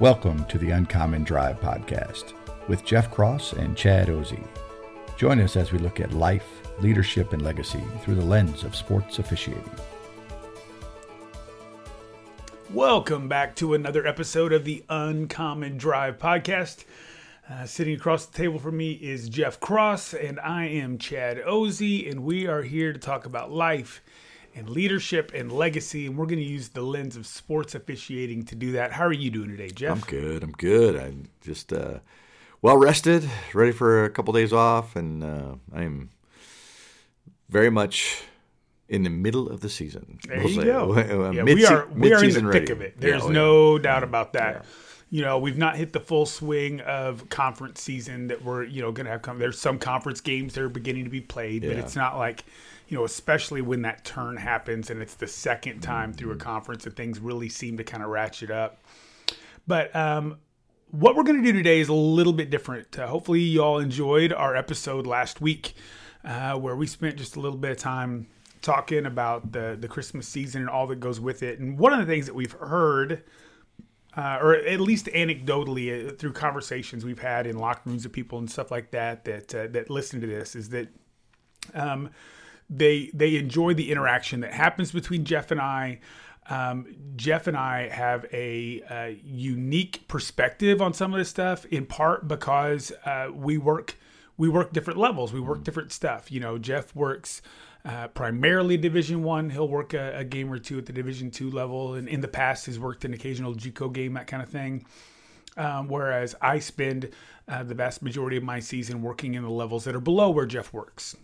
Welcome to the Uncommon Drive podcast with Jeff Cross and Chad Ozy. Join us as we look at life, leadership, and legacy through the lens of sports officiating. Welcome back to another episode of the Uncommon Drive podcast. Uh, sitting across the table from me is Jeff Cross, and I am Chad Ozy, and we are here to talk about life and leadership and legacy. And we're going to use the lens of sports officiating to do that. How are you doing today, Jeff? I'm good. I'm good. I'm just uh, well rested, ready for a couple days off, and uh, I'm very much in the middle of the season. There we'll you say. go. Yeah, mid- we are we are in the mid-season thick of it. There's Yeah, oh, no yeah. doubt about that. You know, we've not hit the full swing of conference season that we're you know going to have come. There's some conference games that are beginning to be played, but it's not like you know, especially when that turn happens and it's the second time through a Mm-hmm. conference and things really seem to kind of ratchet up. But um, what we're going to do today is a little bit different. Uh, hopefully, you all enjoyed our episode last week, uh, where we spent just a little bit of time talking about the the Christmas season and all that goes with it. And one of the things that we've heard, uh, or at least anecdotally uh, through conversations we've had in locker rooms of people and stuff like that that uh, that listen to this, is that um, they they enjoy the interaction that happens between Jeff and I. Um, Jeff and I have a, uh unique perspective on some of this stuff, in part because uh, we work we work different levels. We work different stuff. You know, Jeff works uh, primarily Division One. He'll work a, a game or two at the Division Two level, and in the past, has worked an occasional JUCO game, that kind of thing. Um, whereas I spend uh, the vast majority of my season working in the levels that are below where Jeff works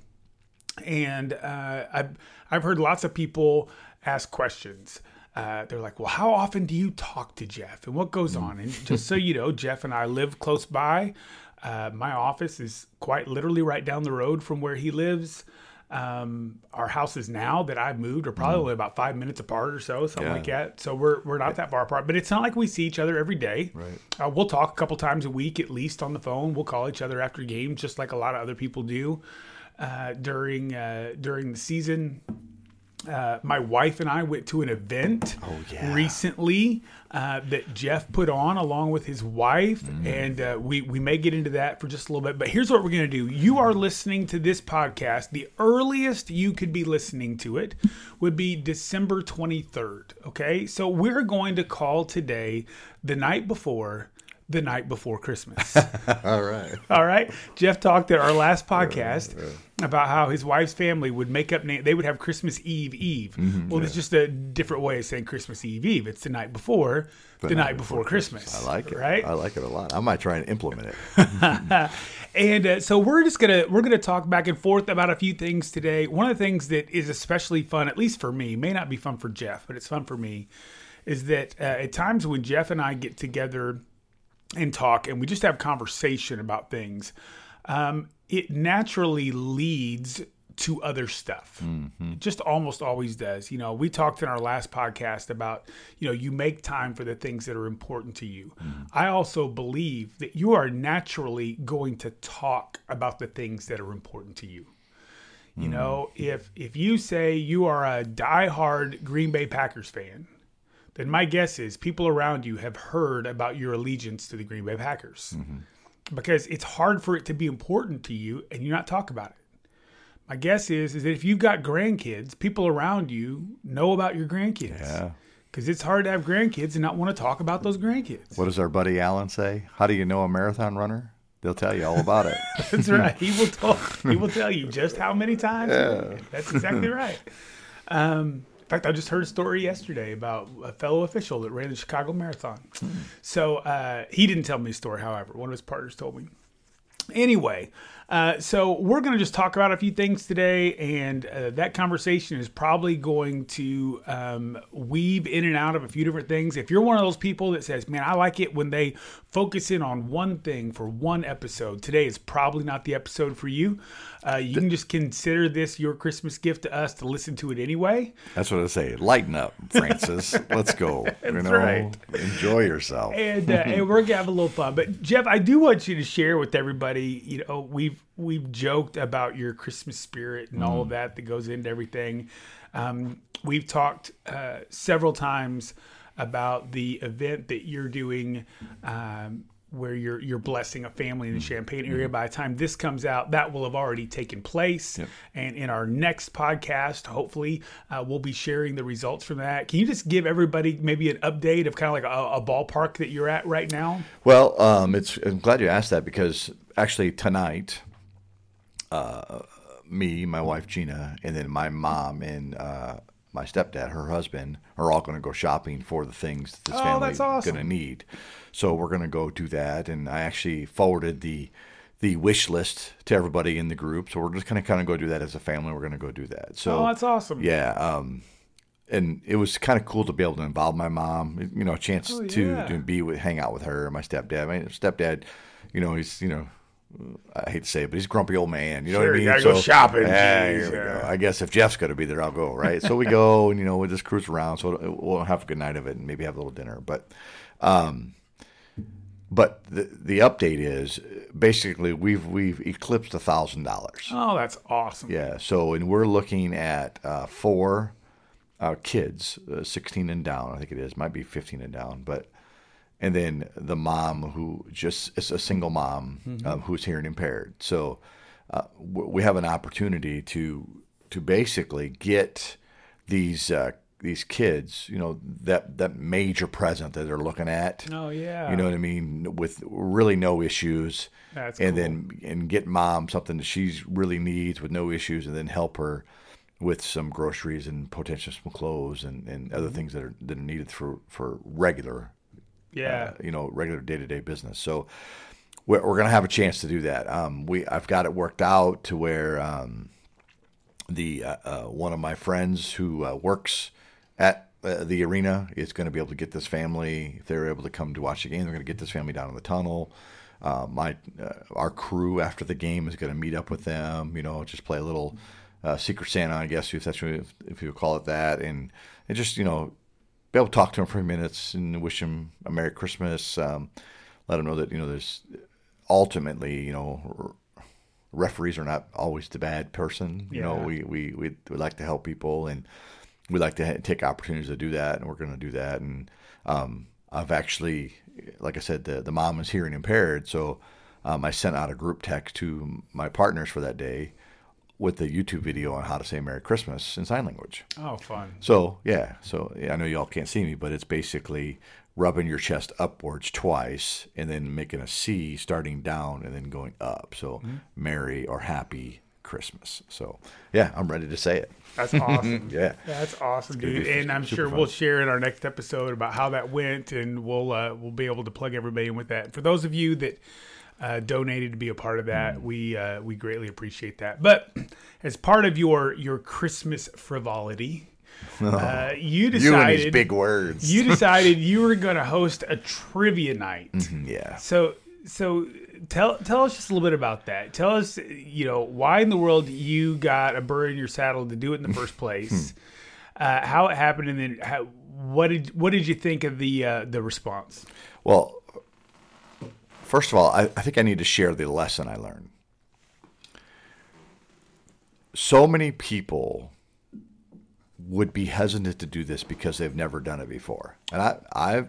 and uh, I've I've heard lots of people ask questions. Uh, they're like, "Well, how often do you talk to Jeff, and what goes on?" And just so you know, Jeff and I live close by. Uh, my office is quite literally right down the road from where he lives. Um, our houses now that I've moved are probably only about five minutes apart or so, something Yeah. like that. So we're we're not that far apart, but it's not like we see each other every day. Right. Uh, we'll talk a couple times a week at least on the phone. We'll call each other after games, just like a lot of other people do uh, during uh, during the season. Uh, my wife and I went to an event recently uh, that Jeff put on along with his wife, and uh, we we may get into that for just a little bit. But here's what we're gonna do: you are listening to this podcast. The earliest you could be listening to it would be December 23rd. Okay, so we're going to call today the night before. The night before Christmas. All right. All right. Jeff talked at our last podcast about how his wife's family would make up name. They would have Christmas Eve Eve. Mm-hmm. well, it's just a different way of saying Christmas Eve Eve. It's the night before, the, night, before, Christmas. I like it. Right. I like it a lot. I might try and implement it. and uh, so we're just gonna we're gonna talk back and forth about a few things today. One of the things that is especially fun, at least for me, may not be fun for Jeff, but it's fun for me, is that uh, at times when Jeff and I get together and talk, and we just have conversation about things. Um, it naturally leads to other stuff. Mm-hmm. It just almost always does. You know, we talked in our last podcast about, you know, you make time for the things that are important to you. Mm-hmm. I also believe that you are naturally going to talk about the things that are important to you. You mm-hmm. know, if if you say you are a diehard Green Bay Packers fan, then my guess is people around you have heard about your allegiance to the Green Bay Packers. Because it's hard for it to be important to you and you not talk about it. My guess is is that if you've got grandkids, people around you know about your grandkids. Yeah. Because it's hard to have grandkids and not want to talk about those grandkids. What does our buddy Alan say? How do you know a marathon runner? They'll tell you all about it. That's right. He will talk. he will tell you just how many times. That's exactly right. Um, fact, I just heard a story yesterday about a fellow official that ran the Chicago Marathon. So uh, he didn't tell me the story, however, one of his partners told me. Anyway, uh, so we're going to just talk about a few things today, and uh, that conversation is probably going to um, weave in and out of a few different things. If you're one of those people that says, "Man, I like it when they focus in on one thing for one episode," today is probably not the episode for you. Uh, you can just consider this your Christmas gift to us to listen to it anyway. That's what I say. Lighten up, Francis. Let's go. you know, right. enjoy yourself. and, uh, and we're gonna have a little fun. But Jeff, I do want you to share with everybody. You know, we've we've joked about your Christmas spirit and all of that that goes into everything. Um, we've talked uh, several times about the event that you're doing. Um, where you're you're blessing a family in the Champaign area. By the time this comes out, that will have already taken place. And in our next podcast, hopefully, uh, we'll be sharing the results from that. Can you just give everybody maybe an update of kind of like a, a ballpark that you're at right now? Well, um, it's. I'm glad you asked that because actually tonight, uh, me, my wife Gina, and then my mom and uh, my stepdad, her husband, are all going to go shopping for the things that this Oh, family that's awesome. going to need. So we're going to go do that, and I actually forwarded the the wish list to everybody in the group. So we're just going to kind of go do that as a family. We're going to go do that. So Oh, that's awesome. yeah. Um, and it was kind of cool to be able to involve my mom, you know, a chance Oh, to, yeah. to be with, hang out with her, my stepdad. My stepdad, you know, he's, you know, I hate to say it, but he's a grumpy old man. You know Sure, what I you mean? gotta go shopping, Yeah, jeez, here we yeah. go. I guess if Jeff's going to be there, I'll go, right? So we go and, you know, we just cruise around. So we'll have a good night of it and maybe have a little dinner. But, um, but the, the update is basically we've, we've eclipsed a thousand dollars. Oh, that's awesome. Yeah. So, and we're looking at uh, four uh, kids, uh, 16 and down, I think it is, might be 15 and down, but, and then the mom who just is a single mom um, who's hearing impaired. So, uh, w- we have an opportunity to to basically get these uh, these kids, you know, that that major present that they're looking at. Oh, yeah. You know what I mean? With really no issues. That's and cool. then and get mom something that she really needs with no issues, and then help her with some groceries and potentially some clothes and, and Mm-hmm. other things that are that are needed for for regular, Yeah. uh, you know, regular day to day business. So we're, we're gonna have a chance to do that. Um, we I've got it worked out to where um, the uh, uh, one of my friends who uh, works at uh, the arena is going to be able to get this family. If they're able to come to watch the game, they're going to get this family down in the tunnel. Uh, my uh, our crew after the game is going to meet up with them. You know, just play a little uh, Secret Santa, I guess if that's what- if, if you call it that, and and just you know be able to talk to them for a few minutes and wish them a Merry Christmas. Um, let them know that you know there's ultimately you know referees are not always the bad person. You know, we, we, we, we like to help people and we like to ha- take opportunities to do that. And we're going to do that. And, um, I've actually, like I said, the, the mom is hearing impaired. So, um, I sent out a group text to my partners for that day with the YouTube video on how to say Merry Christmas in sign language. Oh, fun. So yeah, so yeah, I know y'all can't see me, but it's basically rubbing your chest upwards twice and then making a C starting down and then going up. So merry or happy Christmas. So yeah, I'm ready to say it. That's awesome. Yeah. That's awesome, dude. be And I'm sure fun. we'll share in our next episode about how that went, and we'll uh, we'll be able to plug everybody in with that. For those of you that uh, donated to be a part of that, Mm. we uh, we greatly appreciate that. But as part of your your Christmas frivolity, uh, you You and decided big words. you decided you were going to host a trivia night. yeah. So so tell tell us just a little bit about that. Tell us, you know, why in the world you got a bird in your saddle to do it in the first place, uh, how it happened, and then how, what did what did you think of the uh, the response? Well, first of all, I, I think I need to share the lesson I learned. So many people would be hesitant to do this because they've never done it before. And I, I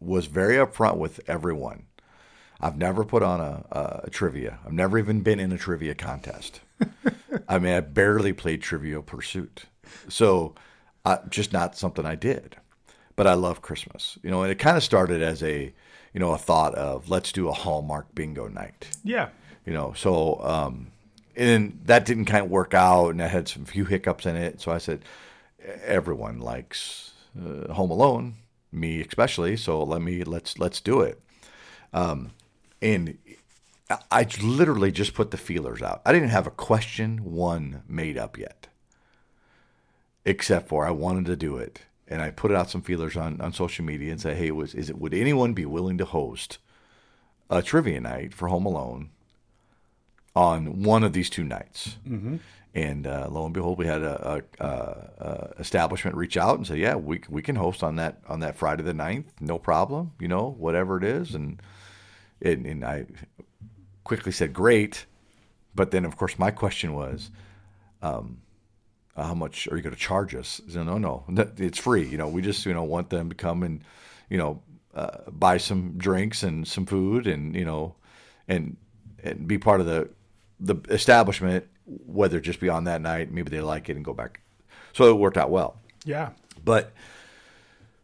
was very upfront with everyone. I've never put on a, a trivia. I've never even been in a trivia contest. I mean, I barely played Trivial Pursuit. So, uh, just not something I did. But I love Christmas. You know, and it kind of started as a, you know, a thought of let's do a Hallmark bingo night. Yeah, You know, so um, and that didn't kind of work out, and I had some few hiccups in it. So I said, everyone likes uh, Home Alone, me especially. So let me let's let's do it. Um, and I literally just put the feelers out. I didn't have a question one made up yet, except for I wanted to do it, and I put out some feelers on, on social media and said, "Hey, was is it would anyone be willing to host a trivia night for Home Alone on one of these two nights?" Mm-hmm. And uh, lo and behold, we had a, a, a, establishment reach out and say, "Yeah, we we can host on that on that Friday the 9th, no problem. You know, whatever it is." And and, and I quickly said, "Great," but then of course my question was, um, "How much are you going to charge us?" Said, no, no, it's free. You know, we just you know want them to come and you know uh, buy some drinks and some food and you know and and be part of the the establishment whether just be on that night, maybe they like it and go back. So it worked out well. yeah, But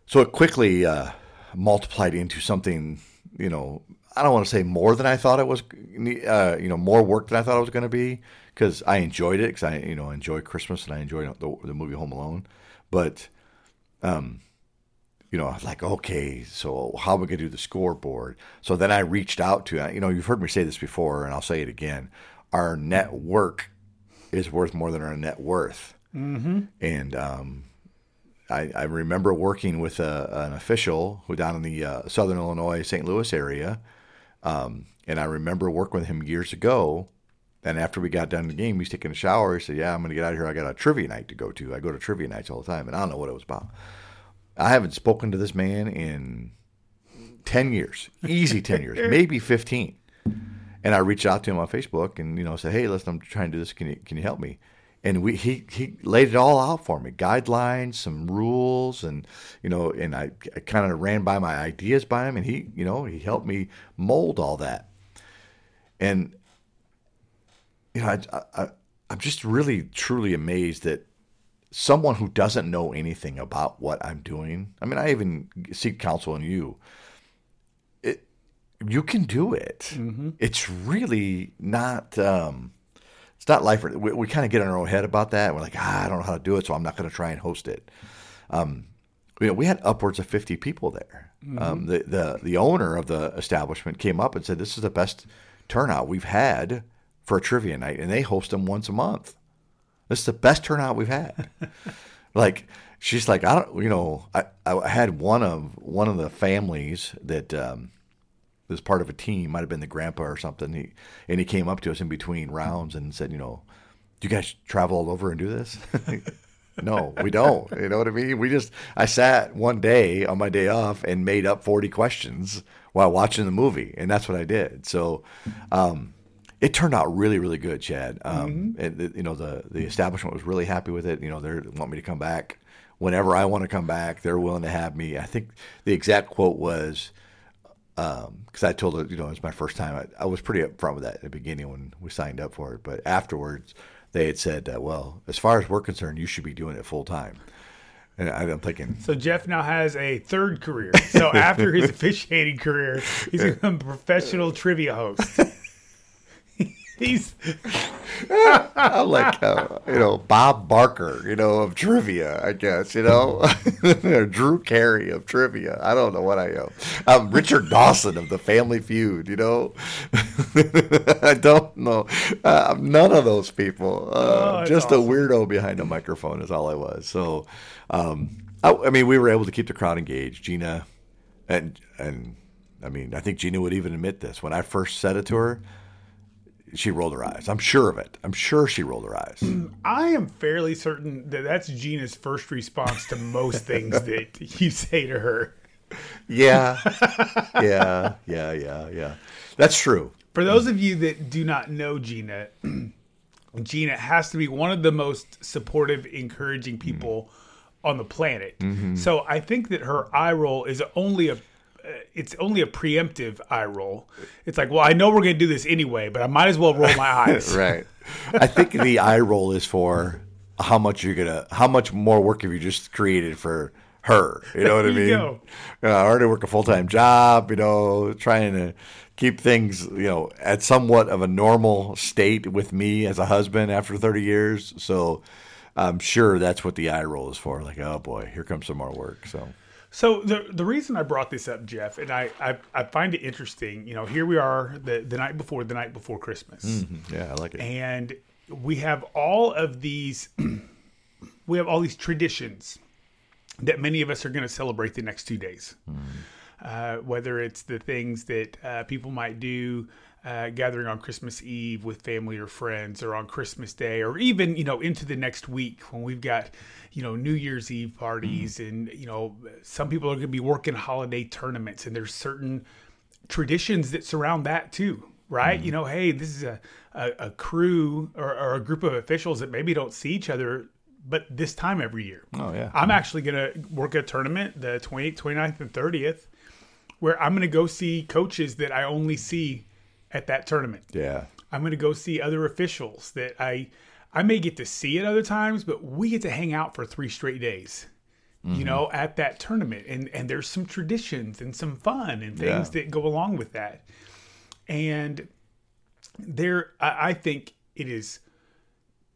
so it quickly uh, multiplied into something, you know, I don't want to say more than I thought it was, uh, you know, more work than I thought it was going to be because I enjoyed it because I, you know, enjoy Christmas and I enjoy the, the movie Home Alone. But, um, you know, I was like, okay, so how are we going to do the scoreboard? So then I reached out to, you know, you've heard me say this before, and I'll say it again. Our network is worth more than our net worth. Mm-hmm. And um, I, I remember working with a, an official who down in the uh, Southern Illinois, St. Louis area. Um, and I remember working with him years ago. And after we got done the game, he's taking a shower. He said, Yeah, I'm going to get out of here. I got a trivia night to go to. I go to trivia nights all the time. And I don't know what it was about. I haven't spoken to this man in 10 years, easy 10 years, maybe 15. And I reached out to him on Facebook and, you know, said, Hey, listen, I'm trying to do this. Can you, can you help me? And we, he, he laid it all out for me, guidelines, some rules, and, you know, and I, I kind of ran by my ideas by him and he, you know, he helped me mold all that. And, you know, I, I, I'm just really, truly amazed that someone who doesn't know anything about what I'm doing. I mean, I even seek counsel in you. It, you can do it. It's really not. Um, it's not life. or- We, we kind of get in our own head about that. We're like, ah, I don't know how to do it, so I'm not going to try and host it. Um, you know, we had upwards of 50 people there. Um, the, the the owner of the establishment came up and said, "This is the best turnout we've had for a trivia night," and they host them once a month. This is the best turnout we've had. like she's like, I don't, you know, I, I had one of one of the families that um, was part of a team, might have been the grandpa or something. He and he came up to us in between rounds and said, you know, do you guys travel all over and do this? no, we don't. You know what I mean? We just I sat one day on my day off and made up forty questions while watching the movie, and that's what I did. So. Um, it turned out really, really good, Chad. Um, and the- you know, the the establishment was really happy with it. You know, they want me to come back whenever I want to come back. They're willing to have me. I think the exact quote was because I told it, you know, it was my first time. I, I was pretty upfront with that at the beginning when we signed up for it, but afterwards they had said, uh, "Well, as far as we're concerned, you should be doing it full time." And I'm thinking, So Jeff now has a third career. So after his officiating career, he's become a professional trivia host. He's I'm like, uh, you know, Bob Barker, you know, of trivia, I guess, you know, or Drew Carey of trivia. I don't know what I am. I'm Richard Dawson of the Family Feud, you know. I don't know. Uh, I'm none of those people. Uh, Oh, just awesome. a weirdo behind a microphone is all I was. So, um, I, I mean, we were able to keep the crowd engaged. Gina and and I mean, I think Gina would even admit this. When I first said it to her, she rolled her eyes. I'm sure of it. I'm sure she rolled her eyes. I am fairly certain that that's Gina's first response to most things that you say to her. Yeah, yeah, yeah, yeah, yeah. That's true. For those of you that do not know Gina, Gina has to be one of the most supportive, encouraging mm-hmm. people on the planet. Mm-hmm. So I think that her eye roll is only a it's only a preemptive eye roll. It's like, well, I know we're going to do this anyway, but I might as well roll my eyes. Right. I think the eye roll is for how much you're gonna, how much more work have you just created for her? You know what I mean? go. Know, I already work a full time job. You know, trying to keep things, you know, at somewhat of a normal state with me as a husband after 30 years. So. I'm sure that's what the eye roll is for. Like, oh boy, here comes some more work. So, So the the reason I brought this up, Jeff, and I, I, I find it interesting. You know, here we are the the night before the night before Christmas, yeah, I like it. and we have all of these we have all these traditions that many of us are going to celebrate the next two days. Uh, whether it's the things that uh, people might do uh, gathering on Christmas Eve with family or friends, or on Christmas Day, or even you know into the next week when we've got you know New Year's Eve parties, mm-hmm. and you know some people are going to be working holiday tournaments, and there's certain traditions that surround that too, right? You mm-hmm. know, hey, this is a a, a crew or, or a group of officials that maybe don't see each other. But this time every year. Oh, yeah. I'm mm-hmm. actually going to work a tournament the 28th, 29th, and 30th where I'm going to go see coaches that I only see at that tournament. Yeah. I'm going to go see other officials that I I may get to see at other times, but we get to hang out for 3 straight days. You mm-hmm. know, at that tournament and and there's some traditions and some fun and things Yeah. that go along with that. And there I, I think it is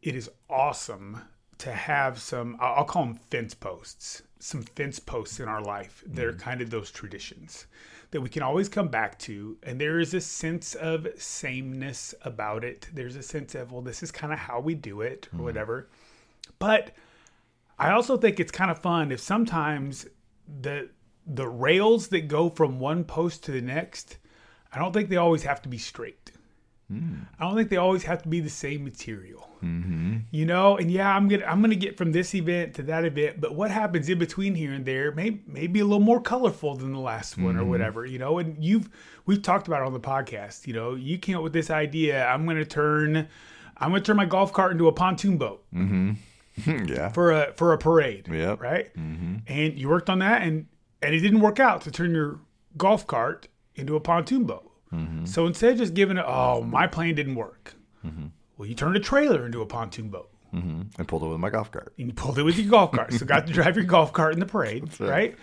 it is awesome to have some I'll I'll call them fence posts, some fence posts in our life. They're mm-hmm. kind of those traditions that we can always come back to and there is a sense of sameness about it. There's a sense of well this is kind of how we do it or mm-hmm. whatever. But I also think it's kind of fun if sometimes the the rails that go from one post to the next, I don't think they always have to be straight. Mm. I don't think they always have to be the same material. Mm-hmm. You know, and yeah, I'm gonna I'm gonna get from this event to that event, but what happens in between here and there may may be a little more colorful than the last one or mm-hmm. whatever. You know, and you've we've talked about it on the podcast. You know, you came up with this idea. I'm gonna turn I'm gonna turn my golf cart into a pontoon boat Mm-hmm. yeah. for a for a parade. Yeah. Right. Mm-hmm. And you worked on that, and and it didn't work out to turn your golf cart into a pontoon boat. Mm-hmm. So instead of just giving it, oh, my plan didn't work. Mm-hmm. Well, you turned a trailer into a pontoon boat. Mm-hmm. And pulled it with my golf cart. And you pulled it with your golf cart. So got to drive your golf cart in the parade, right?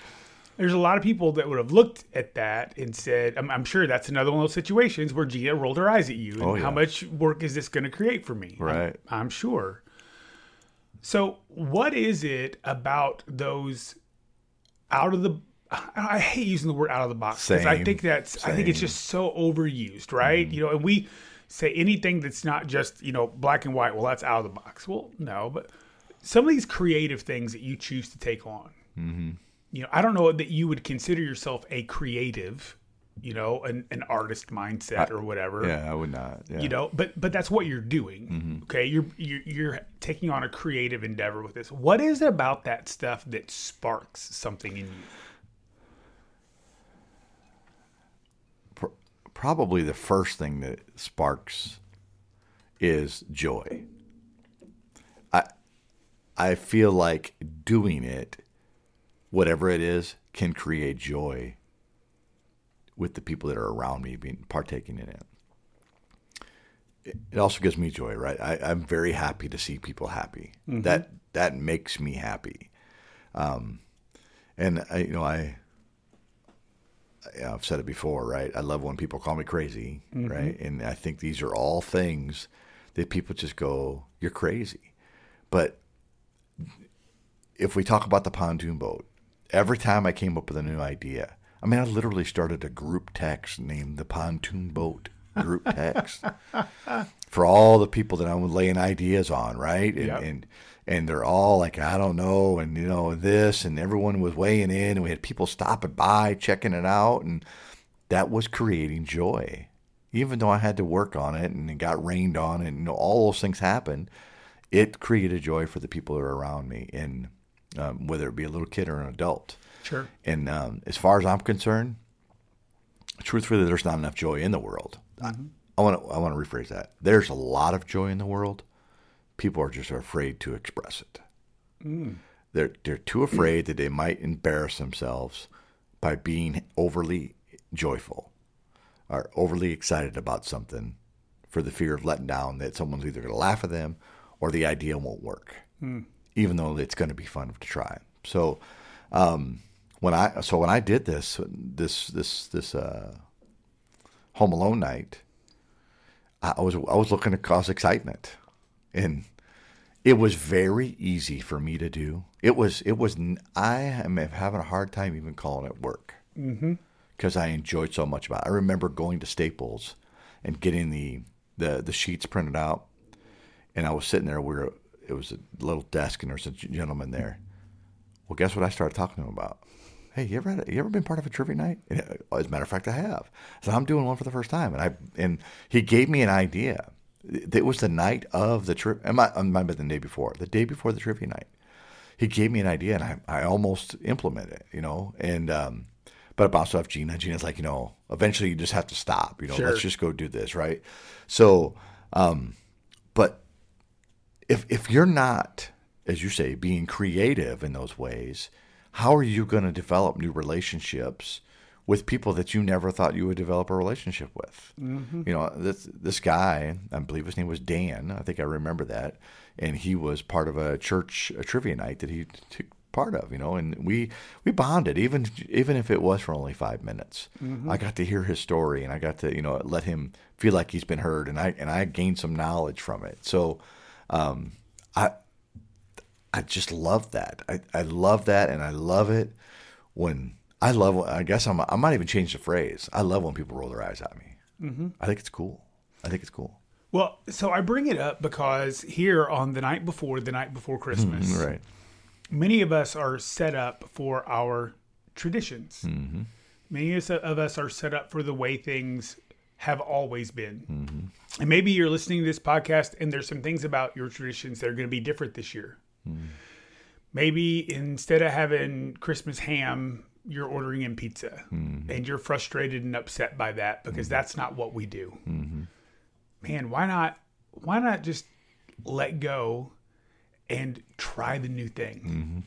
There's a lot of people that would have looked at that and said, I'm, I'm sure that's another one of those situations where Gina rolled her eyes at you. And Oh, yeah. how much work is this going to create for me? I'm- Right. I'm sure. So, what is it about those out of the? I I hate using the word out of the box because I think that's I think it's just so overused, right? Mm-hmm. You know, and we say anything that's not just you know black and white. Well, that's out of the box. Well, no, but some of these creative things that you choose to take on. Mm-hmm. You know, I don't know that you would consider yourself a creative, you know, an, an artist mindset or whatever Yeah, I would not. Yeah. you know but but that's what you're doing mm-hmm. okay you're, you're you're taking on a creative endeavor with this what is it about that stuff that sparks something in you probably the first thing that sparks is joy. I I feel like doing it, whatever it is, can create joy with the people that are around me being partaking in it. It also gives me joy, right? I, I'm very happy to see people happy. That that makes me happy. Um, and I, you know, I I've said it before, right? I love when people call me crazy, mm-hmm. right? And I think these are all things that people just go, "You're crazy." But if we talk about the pontoon boat, every time I came up with a new idea, I mean, I literally started a group text named the Pontoon Boat Group Text for all the people that I'm laying ideas on, right? And, Yep. and and they're all like, I don't know, and you know this, and everyone was weighing in, and we had people stopping by checking it out, and that was creating joy. Even though I had to work on it and it got rained on and you know, all those things happened, it created joy for the people that are around me, and um, whether it be a little kid or an adult. Sure. And um, as far as I'm concerned, truthfully, there's not enough joy in the world. I want to I want to rephrase that. There's a lot of joy in the world. People are just afraid to express it. They're they're too afraid that they might embarrass themselves by being overly joyful or overly excited about something for the fear of letting down that someone's either going to laugh at them or the idea won't work, even though it's going to be fun to try. So um, when I so when I did this this this this uh, Home Alone night, I I was I was looking to cause excitement, and it was very easy for me to do. It was it was I am having a hard time even calling it work because I enjoyed so much about. it. I remember going to Staples and getting the the the sheets printed out, and I was sitting there. We were it was a little desk, and there was a gentleman there. Well, guess what I started talking to him about? Hey, you ever had a, you ever been part of a trivia night? Uh, As a matter of fact, I have. So I'm doing one for the first time, and I and he gave me an idea. It was the night of the trip. It might, it might have been the day before. The day before the trivia night, he gave me an idea, and I I almost implemented it. You know, and um, but I bounced off Gina. Gina's like, you know, eventually you just have to stop. You know, Sure. let's just go do this, right? So, um, but if if you're not, as you say, being creative in those ways, how are you going to develop new relationships with people that you never thought you would develop a relationship with? You know, this this guy, I believe his name was Dan. I think I remember that, and he was part of a church a trivia night that he took part of. You know, and we we bonded even even if it was for only five minutes. I got to hear his story, and I got to you know let him feel like he's been heard, and I and I gained some knowledge from it. So. Um, I I just love that. I, I love that, and I love it when I love. I guess I'm. I might even change the phrase. I love when people roll their eyes at me. Mm-hmm. I think it's cool. I think it's cool. Well, so I bring it up because here on the night before, the night before mm-hmm, Christmas, Right. many of us are set up for our traditions. Mm-hmm. Many of us- of us are set up for the way things have always been. Mm-hmm. And maybe you're listening to this podcast and there's some things about your traditions that are going to be different this year. Maybe instead of having Christmas ham, you're ordering in pizza mm-hmm. and you're frustrated and upset by that because mm-hmm. that's not what we do. Mm-hmm. Man, why not why not just let go and try the new thing?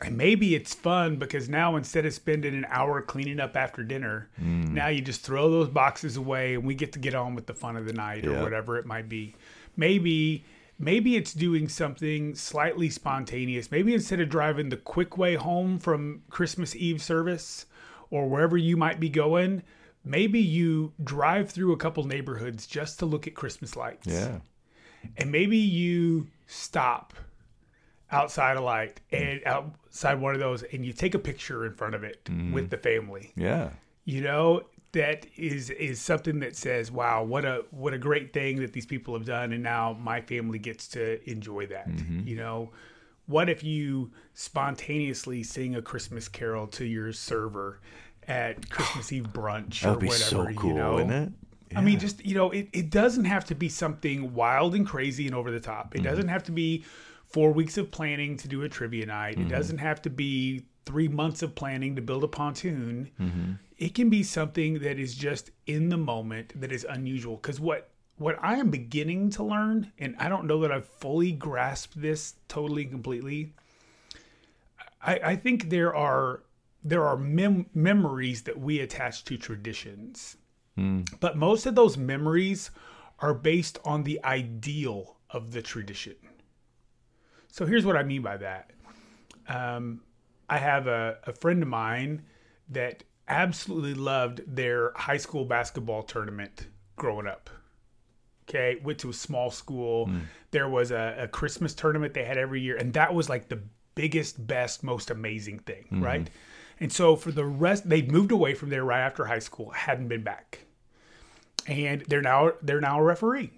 And maybe it's fun because now instead of spending an hour cleaning up after dinner, mm. now you just throw those boxes away and we get to get on with the fun of the night or whatever it might be. Maybe maybe it's doing something slightly spontaneous. Maybe instead of driving the quick way home from Christmas Eve service or wherever you might be going, maybe you drive through a couple neighborhoods just to look at Christmas lights Yeah. and maybe you stop outside a light and outside one of those and you take a picture in front of it mm-hmm. with the family Yeah. you know that is is something that says wow what a what a great thing that these people have done and now my family gets to enjoy that you know what if you spontaneously sing a christmas carol to your server at christmas eve brunch or whatever so cool, you know wouldn't it? I mean, just you know, it, it doesn't have to be something wild and crazy and over the top. It Mm-hmm. doesn't have to be four weeks of planning to do a trivia night. Mm-hmm. It doesn't have to be three months of planning to build a pontoon. It can be something that is just in the moment that is unusual. Because what what I am beginning to learn, and I don't know that I've fully grasped this totally and completely. I, I think there are there are mem- memories that we attach to traditions. But most of those memories are based on the ideal of the tradition. So here's what I mean by that. Um, I have a, a friend of mine that absolutely loved their high school basketball tournament growing up. Okay, went to a small school. Hmm. There was a, a Christmas tournament they had every year, and that was like the biggest, best, most amazing thing, mm-hmm. right? And so for the rest, they moved away from there right after high school, hadn't been back, and they're now they're now a referee,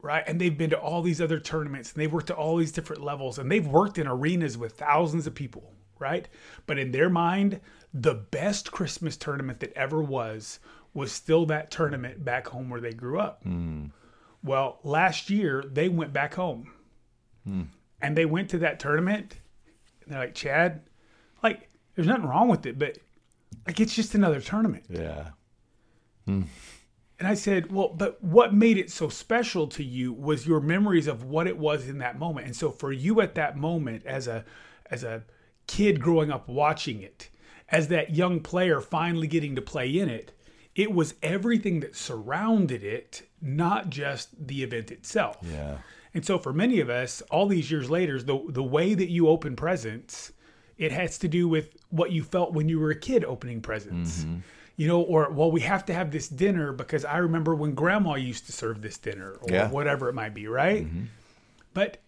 right? And they've been to all these other tournaments, and they've worked at all these different levels, and they've worked in arenas with thousands of people, right? But in their mind, the best Christmas tournament that ever was was still that tournament back home where they grew up. Hmm. Well, last year they went back home hmm. and they went to that tournament. And they're like, Chad, like, there's nothing wrong with it, but like, it's just another tournament. Yeah. Hmm. And I said, Well, but what made it so special to you was your memories of what it was in that moment. And so for you at that moment as a as a kid growing up watching it, as that young player finally getting to play in it, it was everything that surrounded it, not just the event itself. Yeah. And so for many of us, all these years later, the the way that you open presents, it has to do with what you felt when you were a kid opening presents. Mm-hmm. You know, or well, we have to have this dinner because I remember when grandma used to serve this dinner or Yeah. whatever it might be, right? Mm-hmm. But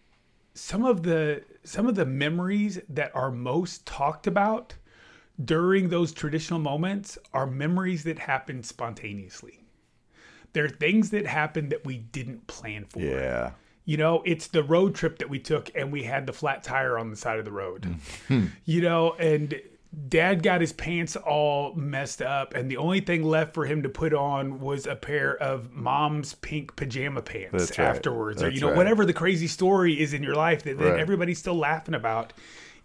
some of the some of the memories that are most talked about during those traditional moments are memories that happen spontaneously. There are things that happen that we didn't plan for. Yeah. You know, it's the road trip that we took and we had the flat tire on the side of the road. you know, and dad got his pants all messed up and the only thing left for him to put on was a pair of mom's pink pajama pants That's right. afterwards or That's you know right. whatever the crazy story is in your life that, that Right. everybody's still laughing about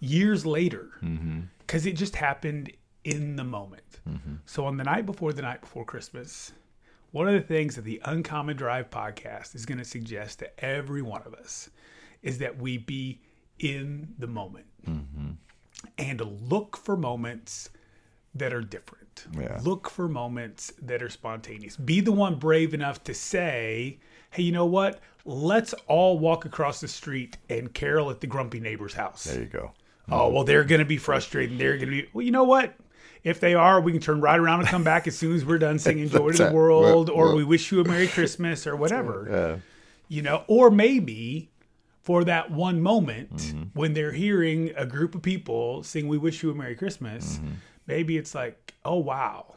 years later Mm-hmm. Because it just happened in the moment. Mm-hmm. So on the night before the night before Christmas, one of the things that the Uncommon Drive podcast is going to suggest to every one of us is that we be in the moment Mm-hmm. and look for moments that are different. Yeah. Look for moments that are spontaneous. Be the one brave enough to say, hey, you know what? Let's all walk across the street and carol at the grumpy neighbor's house. There you go. Oh, well, they're going to be frustrated. They're going to be, well, you know what? If they are, we can turn right around and come back as soon as we're done singing Joy to the World, or we wish you a Merry Christmas, or whatever. Yeah. You know, or maybe for that one moment Mm-hmm. when they're hearing a group of people sing We Wish You a Merry Christmas, Mm-hmm. maybe it's like, oh, wow.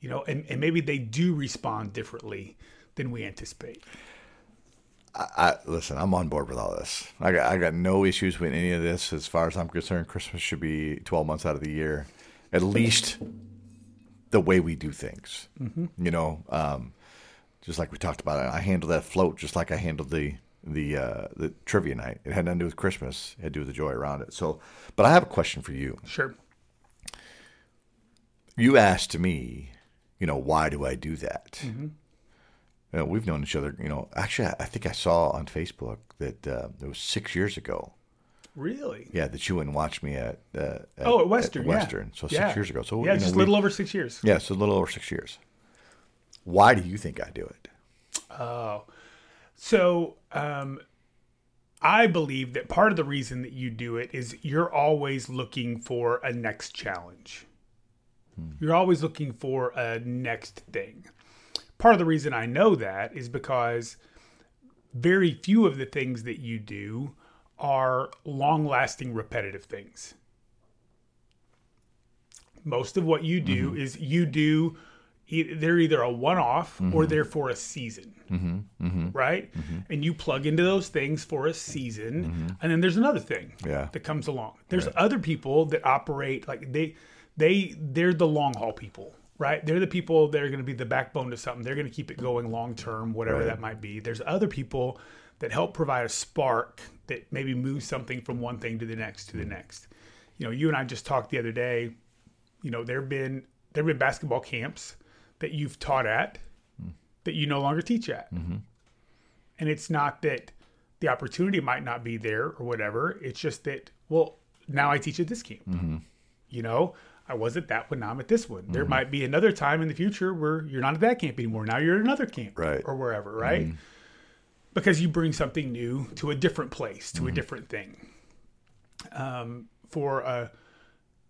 You know, and, and maybe they do respond differently than we anticipate. I listen. I'm on board with all this. I got I got no issues with any of this as far as I'm concerned. Christmas should be 12 months out of the year, at least the way we do things. You know, um, just like we talked about. it. I handled that float just like I handled the the uh, the trivia night. It had nothing to do with Christmas. It had to do with the joy around it. So, but I have a question for you. Sure. You asked me, you know, why do I do that? Uh, we've known each other, you know. Actually, I think I saw on Facebook that uh, it was six years ago. Really? Yeah, that you went and watched me at, uh, at Oh, at Western. yeah. Western. So Yeah. six years ago. So yeah, you know, just a we- little over six years. Yeah, so a little over six years. Why do you think I do it? Oh, so, um, I believe that part of the reason that you do it is you're always looking for a next challenge. You're always looking for a next thing. Part of the reason I know that is because very few of the things that you do are long lasting repetitive things. Most of what you do mm-hmm. is you do they're either a one off or mm-hmm. they're for a season. Mm-hmm. Right? And you plug into those things for a season. And then there's another thing Yeah. that comes along. There's other people that operate like they they they're the long haul people, right? They're the people that are going to be the backbone to something. They're going to keep it going long term, whatever that might be. There's other people that help provide a spark that maybe moves something from one thing to the next to the hmm. next. You know, you and I just talked the other day. You know, there've been there've been basketball camps that you've taught at hmm. that you no longer teach at, mm-hmm. and it's not that the opportunity might not be there or whatever. It's just that well, now I teach at this camp. Mm-hmm. You know, I was at that one, now I'm at this one. There mm-hmm. might be another time in the future where you're not at that camp anymore. Now you're at another camp, Right. or wherever, right? Mm-hmm. Because you bring something new to a different place, to a mm-hmm. different thing. Um, for a,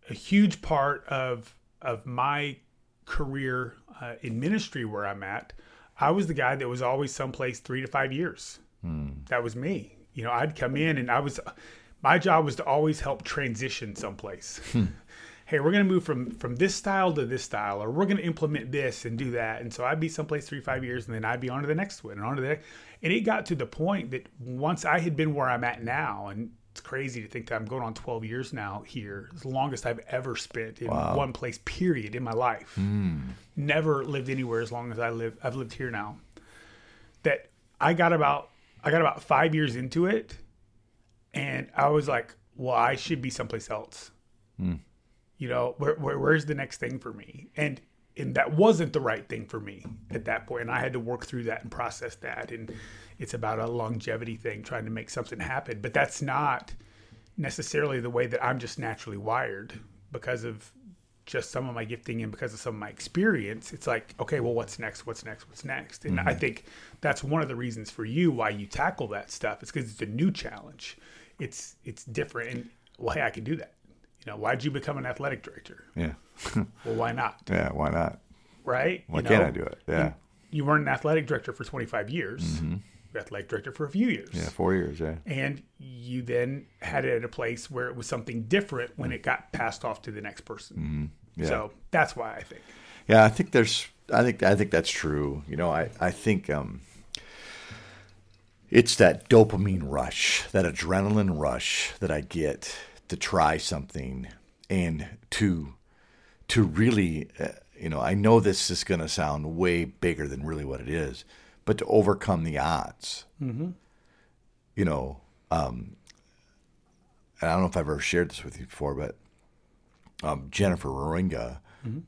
a huge part of of my career uh, in ministry where I'm at, I was the guy that was always someplace three to five years. Hmm. That was me. You know, I'd come in and I was, my job was to always help transition someplace. Hmm. Hey, we're going to move from from this style to this style, or we're going to implement this and do that. And so I'd be someplace three five years, and then I'd be on to the next one and on to the next. And it got to the point that once I had been where I'm at now, and it's crazy to think that I'm going on 12 years now here, it's the longest I've ever spent in one place, period, in my life. Hmm. Never lived anywhere as long as I live. I've lived here now. That I got about I got about five years into it, and I was like, well, I should be someplace else. Hmm. You know, where, where where's the next thing for me? And and that wasn't the right thing for me at that point. And I had to work through that and process that. And it's about a longevity thing, trying to make something happen. But that's not necessarily the way that I'm just naturally wired because of just some of my gifting and because of some of my experience. It's like, okay, well, what's next? What's next? What's next? And I mm-hmm. think that's one of the reasons for you why you tackle that stuff. It's because it's a new challenge. It's it's different. And well, hey, I can do that. You know, why'd you become an athletic director? Yeah. Well, why not? yeah. Why not? Right? Why You can't? I do it? Yeah. you weren't an athletic director for 25 years. You were athletic director for a few years. Yeah. Four years. Yeah. And you then had it at a place where it was something different when it got passed off to the next person. Yeah. So that's why I think. Yeah, I think there's I think I think that's true. You know, I I think um it's that dopamine rush, that adrenaline rush that I get to try something and to to really uh, you know, I know this is going to sound way bigger than really what it is, but to overcome the odds. Mm-hmm. You know, um and I don't know if I've ever shared this with you before, but um, Jennifer Roringa,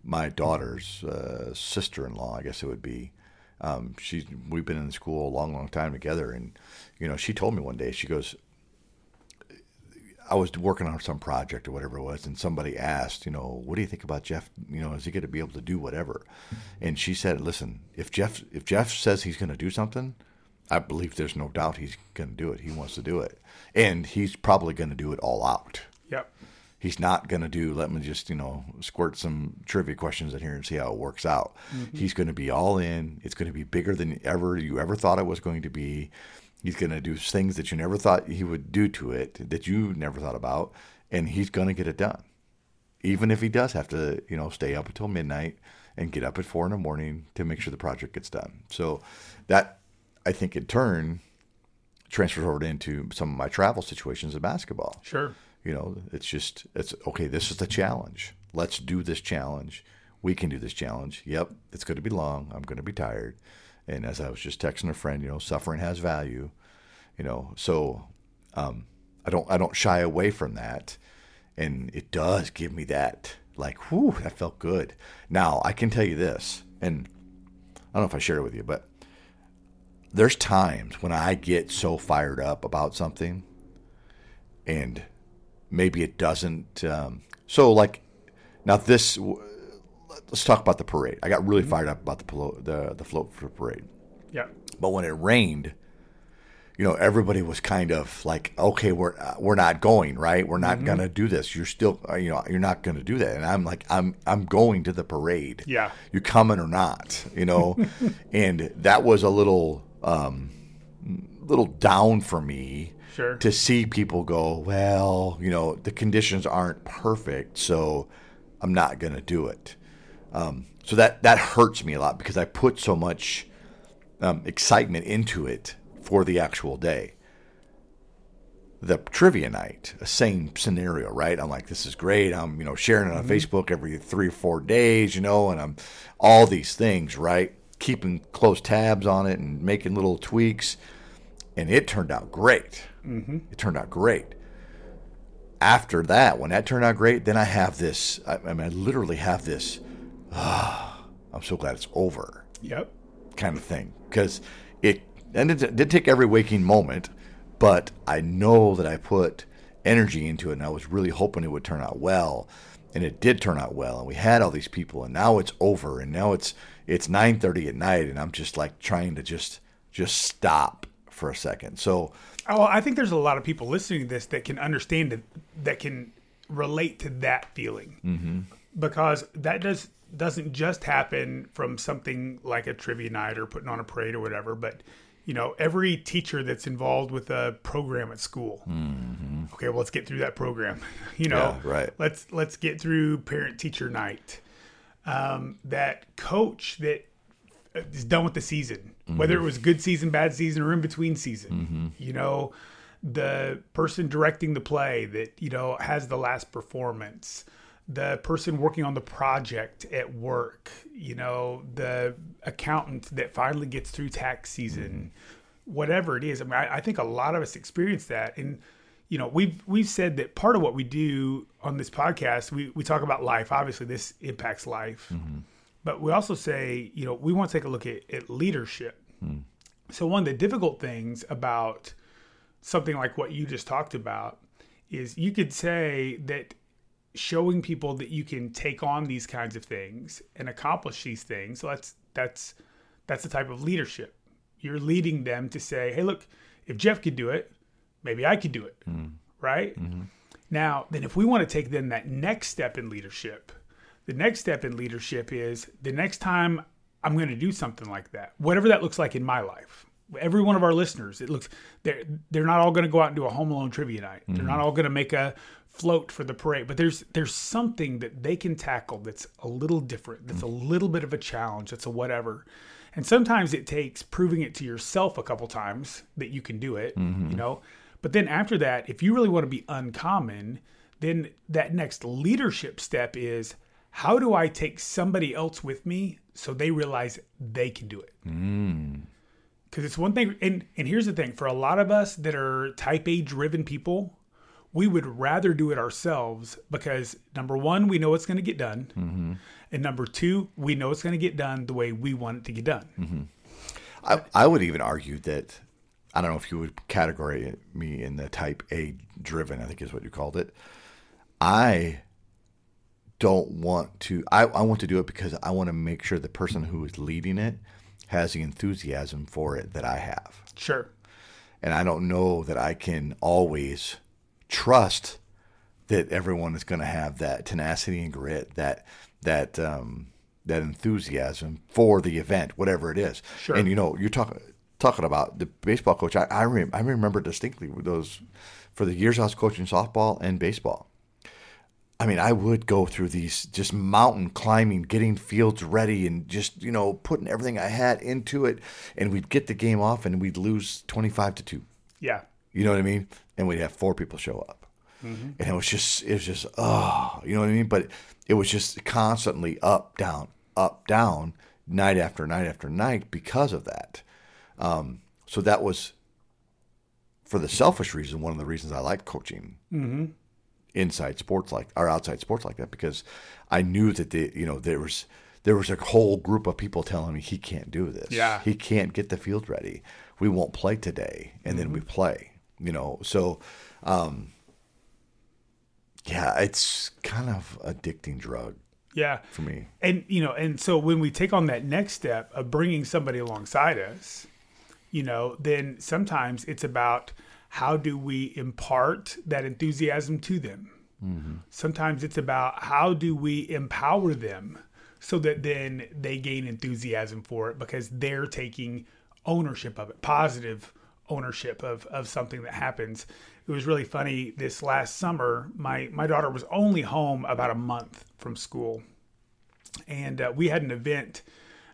my daughter's uh, sister-in-law, I guess it would be. Um, she's we've been in school a long, long time together, and you know, she told me one day she goes, I was working on some project or whatever it was, and somebody asked, you know, what do you think about Jeff? You know, is he going to be able to do whatever? And she said, listen, if Jeff if Jeff says he's going to do something, I believe there's no doubt he's going to do it. He wants to do it, and he's probably going to do it all out Yep. he's not going to do let me just you know squirt some trivia questions in here and see how it works out mm-hmm. he's going to be all in it's going to be bigger than ever you ever thought it was going to be he's going to do things that you never thought he would do to it that you never thought about and he's going to get it done even if he does have to you know stay up until midnight and get up at four in the morning to make sure the project gets done so that i think in turn transfers over into some of my travel situations in basketball Sure. you know, it's just it's okay. This is the challenge. Let's do this challenge. We can do this challenge. Yep, it's going to be long. I'm going to be tired. And as I was just texting a friend, you know, suffering has value. You know, so um, I don't I don't shy away from that, and it does give me that like, whew, that felt good. Now I can tell you this, and I don't know if I shared it with you, but there's times when I get so fired up about something and maybe it doesn't. Um, so, like, now this, let's talk about the parade. I got really fired up about the the the float for the parade, Yep. but when it rained, you know, everybody was kind of like, okay, we're uh, we're not going, right? We're not gonna do this. You're still, uh, you know, you're not gonna do that. And I'm like, I'm I'm going to the parade. Yeah. you coming or not? You know, and that was a little um, little down for me Sure. to see people go, well, you know, the conditions aren't perfect, so I'm not going to do it. Um, so that that hurts me a lot because I put so much um, excitement into it for the actual day. The trivia night, a same scenario, right? I'm like, this is great. I'm, you know, sharing it on Facebook every three or four days, you know, and I'm all these things, right? Keeping close tabs on it and making little tweaks and it turned out great. Mm-hmm. It turned out great. After that, when that turned out great, then I have this. I, I mean, I literally have this. I'm so glad it's over, Yep. kind of thing. Because it and it did take every waking moment, but I know that I put energy into it, and I was really hoping it would turn out well, and it did turn out well. And we had all these people, and now it's over, and now it's it's 9:30 at night, and I'm just like trying to just just stop for a second. So Oh, I think there's a lot of people listening to this that can understand it, that can relate to that feeling, mm-hmm. because that does doesn't just happen from something like a trivia night or putting on a parade or whatever, but you know, every teacher that's involved with a program at school. Mm-hmm. Okay, well, let's get through that program. You know, Yeah, right. Let's let's get through parent teacher night. Um, that coach that uh, is done with the season, whether it mm-hmm. was good season, bad season, or in between season. Mm-hmm. You know, the person directing the play that you know has the last performance the person working on the project at work you know the accountant that finally gets through tax season mm-hmm. whatever it is. I mean I, I think a lot of us experience that. And you know we've we've said that part of what we do on this podcast we, we talk about life. Obviously this impacts life. Mm-hmm. But we also say you know we want to take a look at, at leadership. Hmm. So one of the difficult things about something like what you just talked about is you could say that showing people that you can take on these kinds of things and accomplish these things so that's that's that's the type of leadership. You're leading them to say hey look if jeff could do it maybe i could do it. Mm-hmm. Right? Mm-hmm. Now then if we want to take then that next step in leadership the next step in leadership is the next time i'm going to do something like that whatever that looks like in my life every one of our listeners it looks they're they're not all going to go out and do a home alone trivia night. They're mm-hmm. not all going to make a float for the parade but there's there's something that they can tackle that's a little different that's a mm. little bit of a challenge that's a whatever. And sometimes it takes proving it to yourself a couple times that you can do it mm-hmm. you know? But then after that if you really want to be uncommon then that next leadership step is how do i take somebody else with me so they realize they can do it? Mm. Because it's one thing and and here's the thing for a lot of us that are type a driven people we would rather do it ourselves because number one we know it's going to get done. Mm-hmm. And number two we know it's going to get done the way we want it to get done. Mm-hmm. I, I would even argue that I don't know if you would categorize me in the type A driven, I think is what you called it. I don't want to I, I want to do it because I want to make sure the person who is leading it has the enthusiasm for it that I have. sure. And I don't know that I can always trust that everyone is going to have that tenacity and grit, that that um, that enthusiasm for the event, whatever it is. Sure. And you know, you're talking talking about the baseball coach. I I, rem- I remember distinctly those for the years I was coaching softball and baseball. I mean, I would go through these just mountain climbing, getting fields ready, and just you know putting everything I had into it, and we'd get the game off, and we'd lose twenty five to two. yeah You know what I mean? And we'd have four people show up. Mm-hmm. And it was just, it was just, oh, you know what I mean? But it was just constantly up, down, up, down, night after night after night because of that. Um, so that was, for the selfish reason, one of the reasons I like coaching mm-hmm. inside sports like, or outside sports like that, because I knew that the, you know, there was, there was a whole group of people telling me he can't do this. Yeah. He can't get the field ready. We won't play today. And then mm-hmm. we play, you know. So, um, yeah, it's kind of addicting drug yeah for me. and you know and so when we take on that next step of bringing somebody alongside us you know then sometimes it's about how do we impart that enthusiasm to them sometimes it's about how do we empower them so that then they gain enthusiasm for it because they're taking ownership of it positive ownership of, of something that happens it was really funny this last summer my my daughter was only home about a month from school and uh, we had an event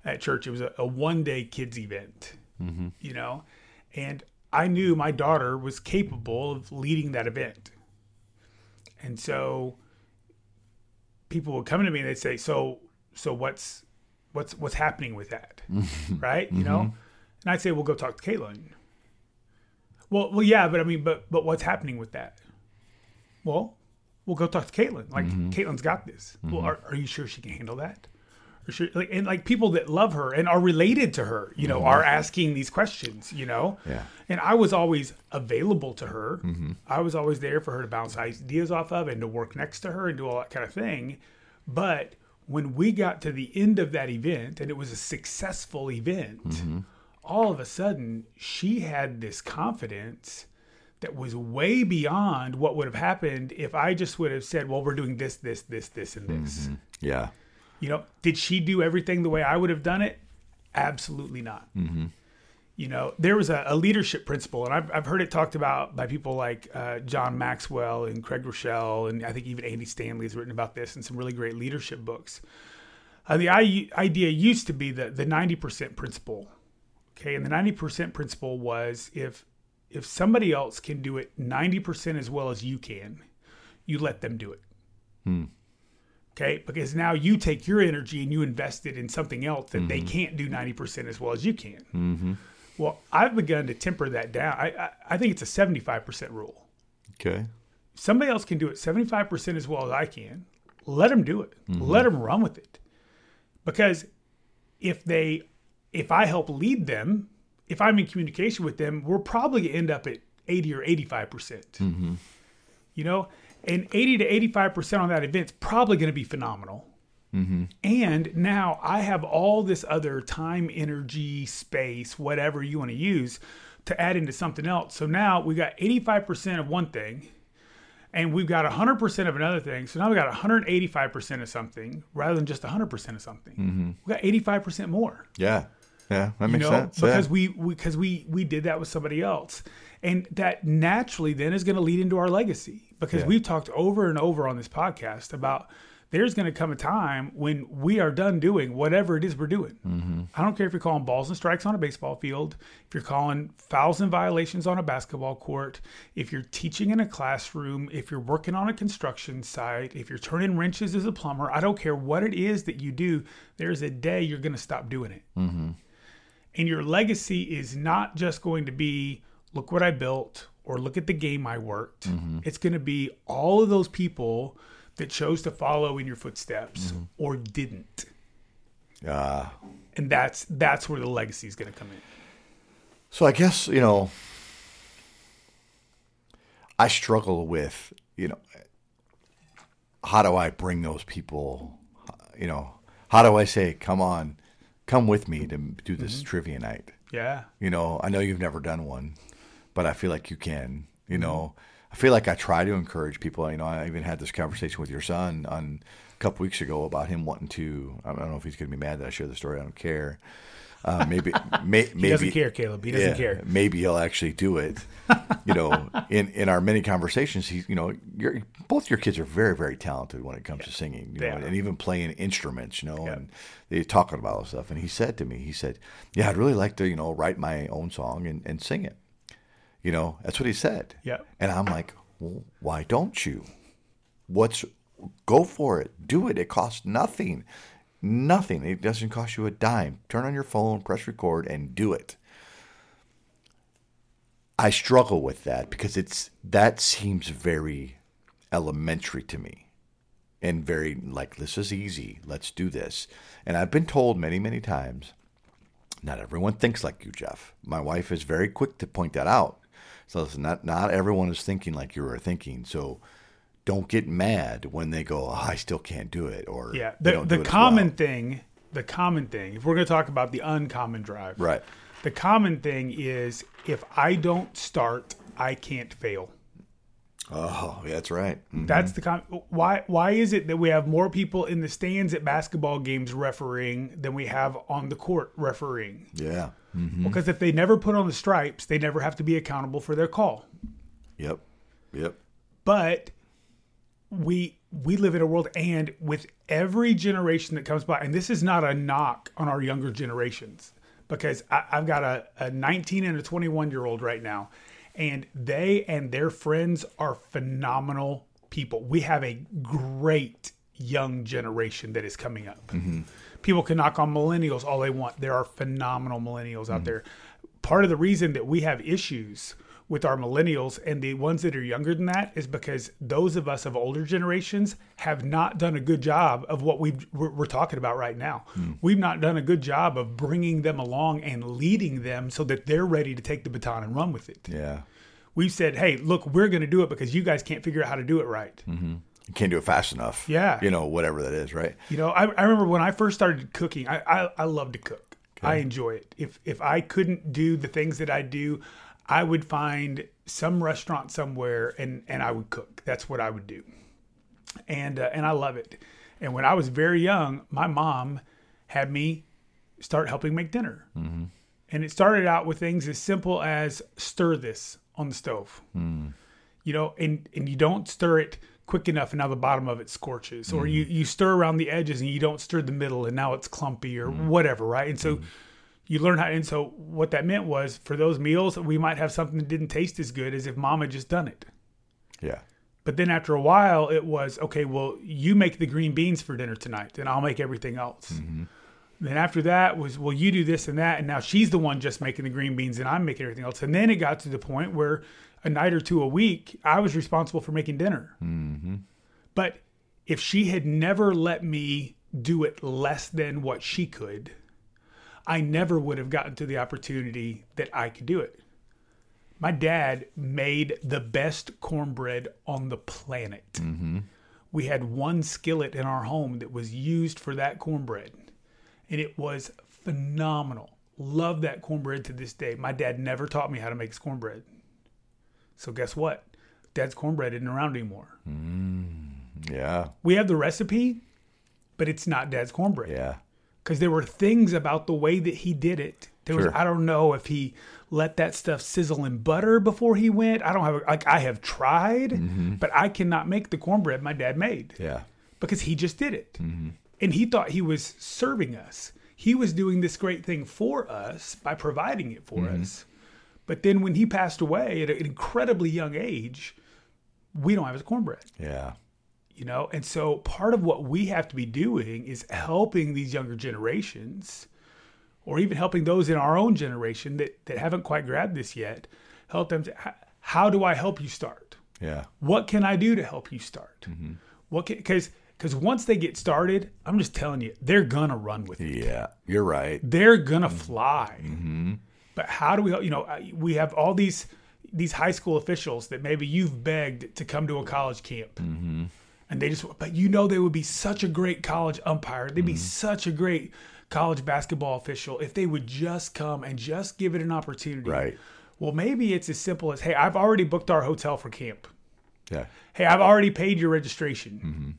at church. It was a, a one day kids event, you know, and I knew my daughter was capable of leading that event. And so people would come to me and they'd say, "So, so what's what's what's happening with that?" right? You know, and I'd say, "We'll go talk to Caitlin." Well, well, yeah, but I mean, but but what's happening with that? Well, we'll go talk to Caitlin. Like mm-hmm. Caitlin's got this. Well, mm-hmm. are, are you sure she can handle that? Sure, like, and like people that love her and are related to her, you know, mm-hmm. are asking these questions, you know. Yeah. And I was always available to her. I was always there for her to bounce ideas off of and to work next to her and do all that kind of thing. But when we got to the end of that event and it was a successful event, all of a sudden she had this confidence that was way beyond what would have happened if I just would have said, "Well, we're doing this, this, this, this, and this." Yeah. You know, did she do everything the way I would have done it? Absolutely not. You know, there was a, a leadership principle, and I've, I've heard it talked about by people like uh, John Maxwell and Craig Groeschel, and I think even Andy Stanley has written about this in some really great leadership books. Uh, the I, idea used to be the the ninety percent principle. Okay, and the ninety percent principle was if if somebody else can do it 90% as well as you can, you let them do it. Hmm. Okay, because now you take your energy and you invest it in something else that they mm-hmm. can't do 90% as well as you can. Mm-hmm. Well, I've begun to temper that down. I, I, I think it's a 75% rule. Okay. Somebody else can do it 75% as well as I can. Let them do it. Mm-hmm. Let them run with it. Because if they, if I help lead them, if I'm in communication with them, we're probably to end up at 80 or 85%. percent mm-hmm. You know, and 80 to 85% on that event's probably going to be phenomenal. Mm-hmm. And now I have all this other time, energy, space, whatever you want to use to add into something else. So now we got 85% of one thing and we've got 100% of another thing. So now we've got 185% of something rather than just 100% of something. Mm-hmm. We got 85% more Yeah. Yeah. That you makes know, sense. because yeah. we because we, we did that with somebody else, and that naturally then is going to lead into our legacy. Because Yeah. we've talked over and over on this podcast about there's going to come a time when we are done doing whatever it is we're doing. Mm-hmm. I don't care if you're calling balls and strikes on a baseball field, if you're calling fouls and violations on a basketball court, if you're teaching in a classroom, if you're working on a construction site, if you're turning wrenches as a plumber. I don't care what it is that you do. There's a day you're going to stop doing it. And your legacy is not just going to be, look what I built or look at the game I worked. It's going to be all of those people that chose to follow in your footsteps or didn't. Uh, And that's that's where the legacy is going to come in. So I guess, you know, I struggle with, you know, how do I bring those people, you know, how do I say, come on, come with me to do this mm-hmm. trivia night? Yeah. You know, I know you've never done one, but I feel like you can. You know, mm-hmm. I feel like I try to encourage people. You know, I even had this conversation with your son on a couple weeks ago about him wanting to. I don't know if he's going to be mad that I share the story. I don't care. Uh, maybe, may, maybe He doesn't care, Caleb. He doesn't yeah, care. Maybe he'll actually do it. you know, in in our many conversations, he's you know, you're, both your kids are very very talented when it comes to singing. You know, and even playing instruments. You know, and they talking about all this stuff. And he said to me, he said, "Yeah, I'd really like to you know write my own song and, and sing it." You know, that's what he said. Yeah. And I'm like, well, why don't you? What's go for it? Do it. It costs nothing. Nothing. It doesn't cost you a dime. Turn on your phone, press record, and do it. I struggle with that because it's that seems very elementary to me and very like this is easy. Let's do this. And I've been told many, many times not everyone thinks like you, Jeff. My wife is very quick to point that out. So listen, not not everyone is thinking like you are thinking. So don't get mad when they go, oh, I still can't do it, or Yeah. The, the do it as common well." thing, the common thing, if we're going to talk about the uncommon drive, right? the common thing is if I don't start, I can't fail. Oh, yeah, that's right. Mhm. That's the com- why. Why is it that we have more people in the stands at basketball games refereeing than we have on the court refereeing? Yeah. Mhm. Because if they never put on the stripes, they never have to be accountable for their call. Yep. Yep. But we we live in a world, and with every generation that comes by, and this is not a knock on our younger generations, because I, I've got a, a 19 and a 21 year old right now, and they and their friends are phenomenal people. We have a great young generation that is coming up. Mm-hmm. People can knock on millennials all they want. There are phenomenal millennials out mm-hmm. there. Part of the reason that we have issues with our millennials and the ones that are younger than that is because those of us of older generations have not done a good job of what we we're, we're talking about right now. Hmm. We've not done a good job of bringing them along and leading them so that they're ready to take the baton and run with it. Yeah. We've said, "Hey, look, we're going to do it because you guys can't figure out how to do it right." Mm-hmm. You can't do it fast enough. Yeah. You know, whatever that is, right? You know, I, I remember when I first started cooking. I, I, I love to cook. I enjoy it. If if I couldn't do the things that I do, I would find some restaurant somewhere and and I would cook. That's what I would do. And uh, and I love it. And when I was very young, my mom had me start helping make dinner. Mm-hmm. And it started out with things as simple as stir this on the stove mm. you know, and and you don't stir it quick enough, and now the bottom of it scorches, or you mm-hmm. you stir around the edges and you don't stir the middle, and now it's clumpy or mm-hmm. whatever, right? And so You learn how, and so what that meant was for those meals, we might have something that didn't taste as good as if mom had just done it. Yeah. But then after a while, it was okay. Well, you make the green beans for dinner tonight, and I'll make everything else. Mm-hmm. Then after that was well, you do this and that, and now she's the one just making the green beans, and I'm making everything else. And then it got to the point where a night or two a week, I was responsible for making dinner. Mm-hmm. But if she had never let me do it less than what she could, I never would have gotten to the opportunity that I could do it. My dad made the best cornbread on the planet. Mm-hmm. We had one skillet in our home that was used for that cornbread, and it was phenomenal. Love that cornbread to this day. My dad never taught me how to make his cornbread. So, guess what? Dad's cornbread isn't around anymore. Mm, yeah. We have the recipe, but it's not Dad's cornbread. Yeah. Because there were things about the way that he did it. There was I don't know if he let that stuff sizzle in butter before he went. I don't have like I have tried, mm-hmm. but I cannot make the cornbread my dad made Yeah. because he just did it. Mm-hmm. And he thought he was serving us. He was doing this great thing for us by providing it for mm-hmm. us. But then when he passed away at an incredibly young age, we don't have his cornbread Yeah. You know and so part of what we have to be doing is helping these younger generations or even helping those in our own generation that, that haven't quite grabbed this yet help them to how do i help you start Yeah. what can i do to help you start mm-hmm. what because because once they get started i'm just telling you they're gonna run with it Yeah. You're right. they're gonna mm-hmm. fly. Mm-hmm. But how do we? help- You know, we have all these these high school officials that maybe you've begged to come to a college camp, and they just. But you know, they would be such a great college umpire. They'd be mm-hmm. such a great college basketball official if they would just come and just give it an opportunity. Right. Well, maybe it's as simple as, hey, I've already booked our hotel for camp. Yeah. Hey, I've already paid your registration. Mm-hmm.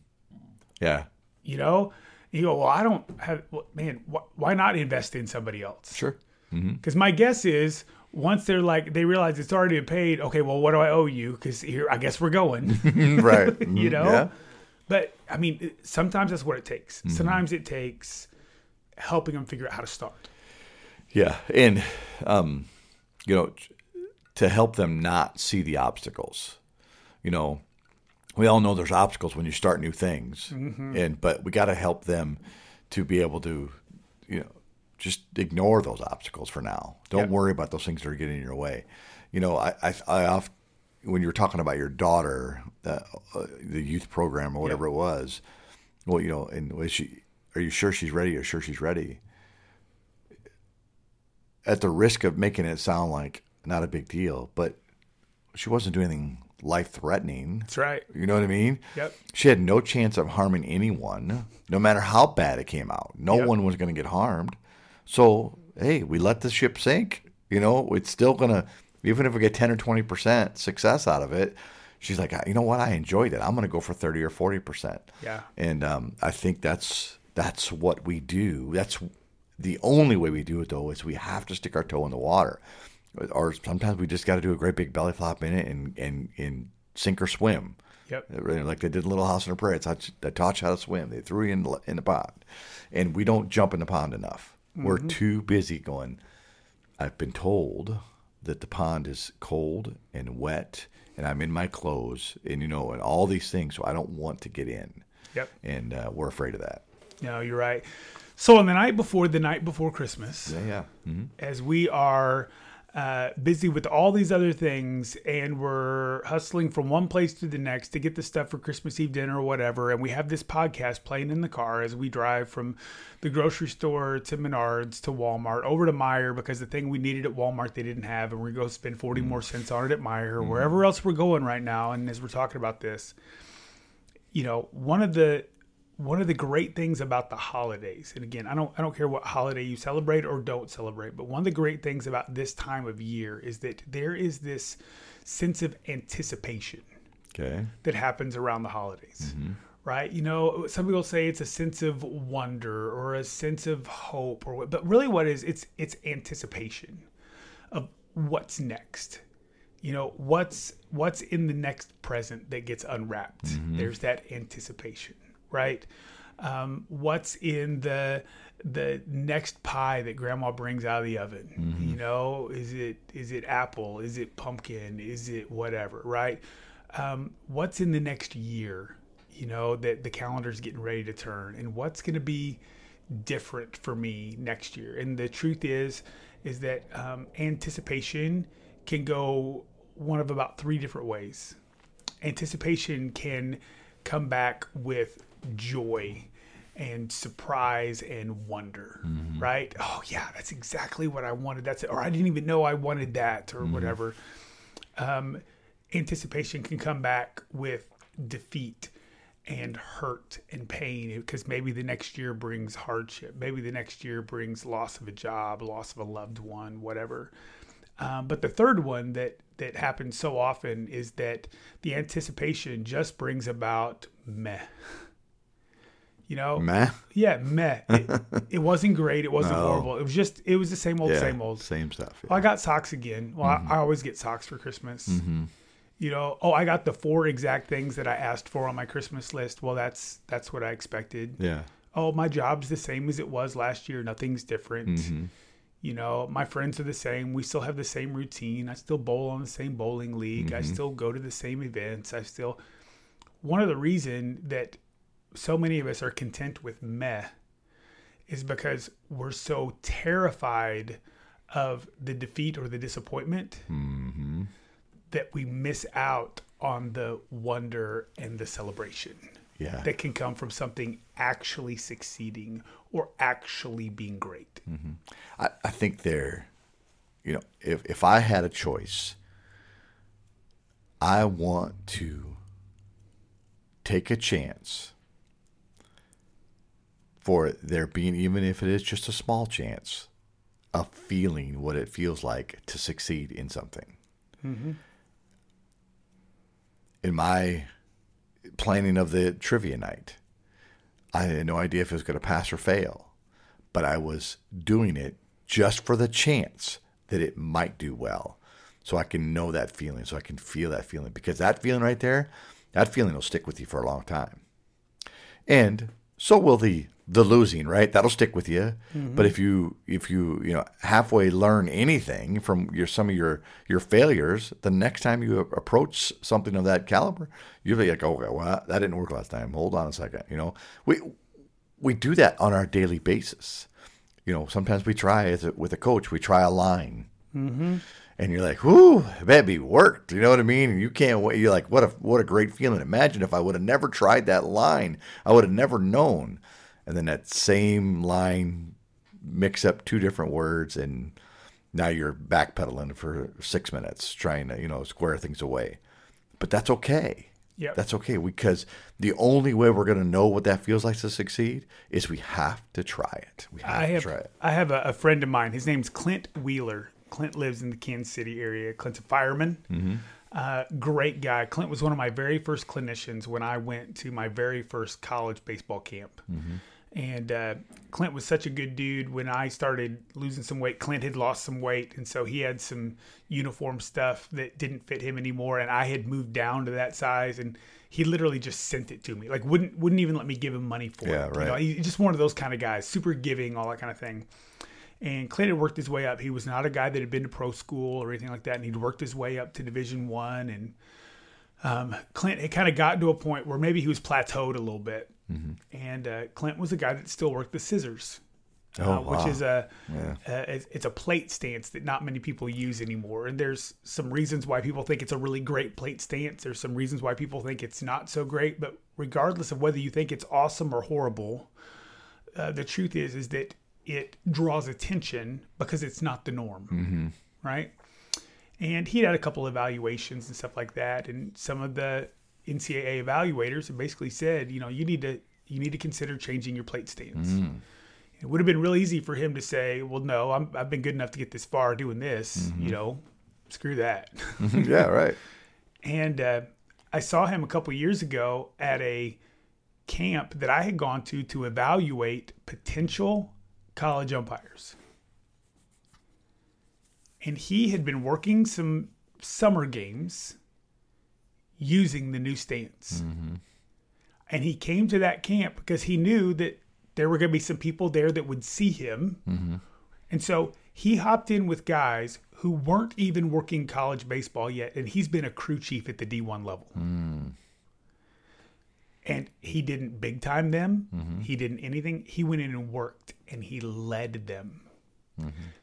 Yeah. You know, you go, well, I don't have. Well, man, wh- why not invest in somebody else? Sure. Mm-hmm. Because my guess is once they're like they realize it's already paid. Okay, well, what do I owe you? Because here, I guess we're going. right. you know. Yeah. But I mean, sometimes that's what it takes. Mm-hmm. Sometimes it takes helping them figure out how to start. Yeah, and um, you know, to help them not see the obstacles. You know, we all know there's obstacles when you start new things, and but we got to help them to be able to, you know, just ignore those obstacles for now. Don't Yep. worry about those things that are getting in your way. You know, I I, I oft, when you were talking about your daughter, uh, uh, the youth program or whatever it was, well, you know, and she? Are you sure she's ready? Are you sure she's ready? at the risk of making it sound like not a big deal, but she wasn't doing anything life threatening. That's right. You know what I mean? Yep. She had no chance of harming anyone, no matter how bad it came out. No Yep. one was going to get harmed. So, hey, we let the ship sink. You know, it's still going to, even if we get 10 or 20% success out of it, she's like, you know what? I enjoyed it. I'm going to go for 30 or 40%. Yeah. And um, I think that's that's what we do. That's the only way we do it, though, is we have to stick our toe in the water, or sometimes we just got to do a great big belly flop in it and and, and sink or swim. Yep. Like they did in Little House on the Prairie. They taught, they taught you how to swim. They threw you in, the- in the pond, and we don't jump in the pond enough. We're too busy going. I've been told that the pond is cold and wet, and I'm in my clothes, and you know, and all these things. So I don't want to get in, Yep. and uh, we're afraid of that. No, you're right. So on the night before the night before Christmas, Yeah, yeah. hmm as we are uh, busy with all these other things and we're hustling from one place to the next to get the stuff for Christmas Eve dinner or whatever. And we have this podcast playing in the car as we drive from the grocery store to Menards to Walmart over to Meijer because the thing we needed at Walmart they didn't have. And we're going to spend 40 more cents on it at Meijer or wherever else we're going right now. And as we're talking about this, you know, one of the one of the great things about the holidays, and again, I don't I don't care what holiday you celebrate or don't celebrate, but one of the great things about this time of year is that there is this sense of anticipation Okay. that happens around the holidays. Mm-hmm. Right? You know, some people say it's a sense of wonder or a sense of hope or what, but really what is it is it's it's anticipation of what's next. You know, what's what's in the next present that gets unwrapped. Mm-hmm. There's that anticipation, right? Um, what's in the the next pie that grandma brings out of the oven? You know, is it is it apple? Is it pumpkin? Is it whatever? Right? Um, what's in the next year? You know that the calendar's getting ready to turn, and what's going to be different for me next year? And the truth is, is that um, anticipation can go one of about three different ways. Anticipation can come back with joy and surprise and wonder, right? Oh yeah, that's exactly what I wanted. That's it. Or I didn't even know I wanted that or whatever. Um, anticipation can come back with defeat and hurt and pain because maybe the next year brings hardship. Maybe the next year brings loss of a job, loss of a loved one, whatever. Um, but the third one that that happens so often is that the anticipation just brings about meh. You know, Meh. yeah, meh. It, it wasn't great. It wasn't No. horrible. It was just, it was the same old, Yeah, same old. Same stuff. yeah. Well, I got socks again. Well, I, mm-hmm. I always get socks for Christmas. Mm-hmm. You know, oh, I got the four exact things that I asked for on my Christmas list. Well, that's that's what I expected. yeah. Oh, my job's the same as it was last year. Nothing's different. Mm-hmm. You know, my friends are the same. We still have the same routine. I still bowl on the same bowling league. I still go to the same events. I still. One of the reason that so many of us are content with meh is because we're so terrified of the defeat or the disappointment mm-hmm. that we miss out on the wonder and the celebration Yeah. that can come from something actually succeeding or actually being great. Mm-hmm. I, I think there, you know, if, if I had a choice, I want to take a chance for there being, even if it is just a small chance, of feeling what it feels like to succeed in something. Mm-hmm. In my planning of the trivia night, I had no idea if it was going to pass or fail, but I was doing it just for the chance that it might do well. So I can know that feeling, so I can feel that feeling. Because that feeling right there, that feeling will stick with you for a long time. And so will the the losing, right? That'll stick with you. Mm-hmm. But if you if you you know halfway learn anything from your some of your your failures, the next time you approach something of that caliber, you'll be like, oh well, that didn't work last time. Hold on a second. You know, we we do that on our daily basis. You know, sometimes we try as a, with a coach, we try a line, mm-hmm. and you're like, "Whoo, baby, worked." You know what I mean? And you can't wait. You're like, "What a what a great feeling!" Imagine if I would have never tried that line, I would have never known. And then that same line mix up two different words, and now you're backpedaling for six minutes trying to you know square things away. But that's okay. yeah That's okay because the only way we're going to know what that feels like to succeed is we have to try it. We have I to have try it. I have a, a friend of mine. His name's Clint Wheeler. Clint lives in the Kansas City area. Clint's a fireman. Mm-hmm. Uh, great guy. Clint was one of my very first clinicians when I went to my very first college baseball camp. Mm-hmm. And uh, Clint was such a good dude. When I started losing some weight, Clint had lost some weight, and so he had some uniform stuff that didn't fit him anymore. And I had moved down to that size, and he literally just sent it to me. Like wouldn't wouldn't even let me give him money for Yeah, it. You right. know, he's just one of those kind of guys, super giving, all that kind of thing. And Clint had worked his way up. He was not a guy that had been to pro school or anything like that, and he'd worked his way up to Division One. And um, Clint had kind of gotten to a point where maybe he was plateaued a little bit. And uh, Clint was a guy that still worked the scissors, Oh, uh, which wow. is a uh, it's, it's a plate stance that not many people use anymore. And there's some reasons why people think it's a really great plate stance. There's some reasons why people think it's not so great. But regardless of whether you think it's awesome or horrible, uh, the truth is is that it draws attention because it's not the norm, right? And he had a couple evaluations and stuff like that, and some of the NCAA evaluators and basically said, you know, you need to you need to consider changing your plate stance. Mm. It would have been real easy for him to say, well, no, I'm, I've been good enough to get this far doing this, mm-hmm. you know, screw that. Mm-hmm. yeah, right. And uh, I saw him a couple years ago at a camp that I had gone to to evaluate potential college umpires. And he had been working some summer games using the new stance. Mm-hmm. And he came to that camp because he knew that there were going to be some people there that would see him. Mm-hmm. And so he hopped in with guys who weren't even working college baseball yet. And he's been a crew chief at the D1 level. Mm. And he didn't big time them, mm-hmm. he didn't anything. He went in and worked and he led them.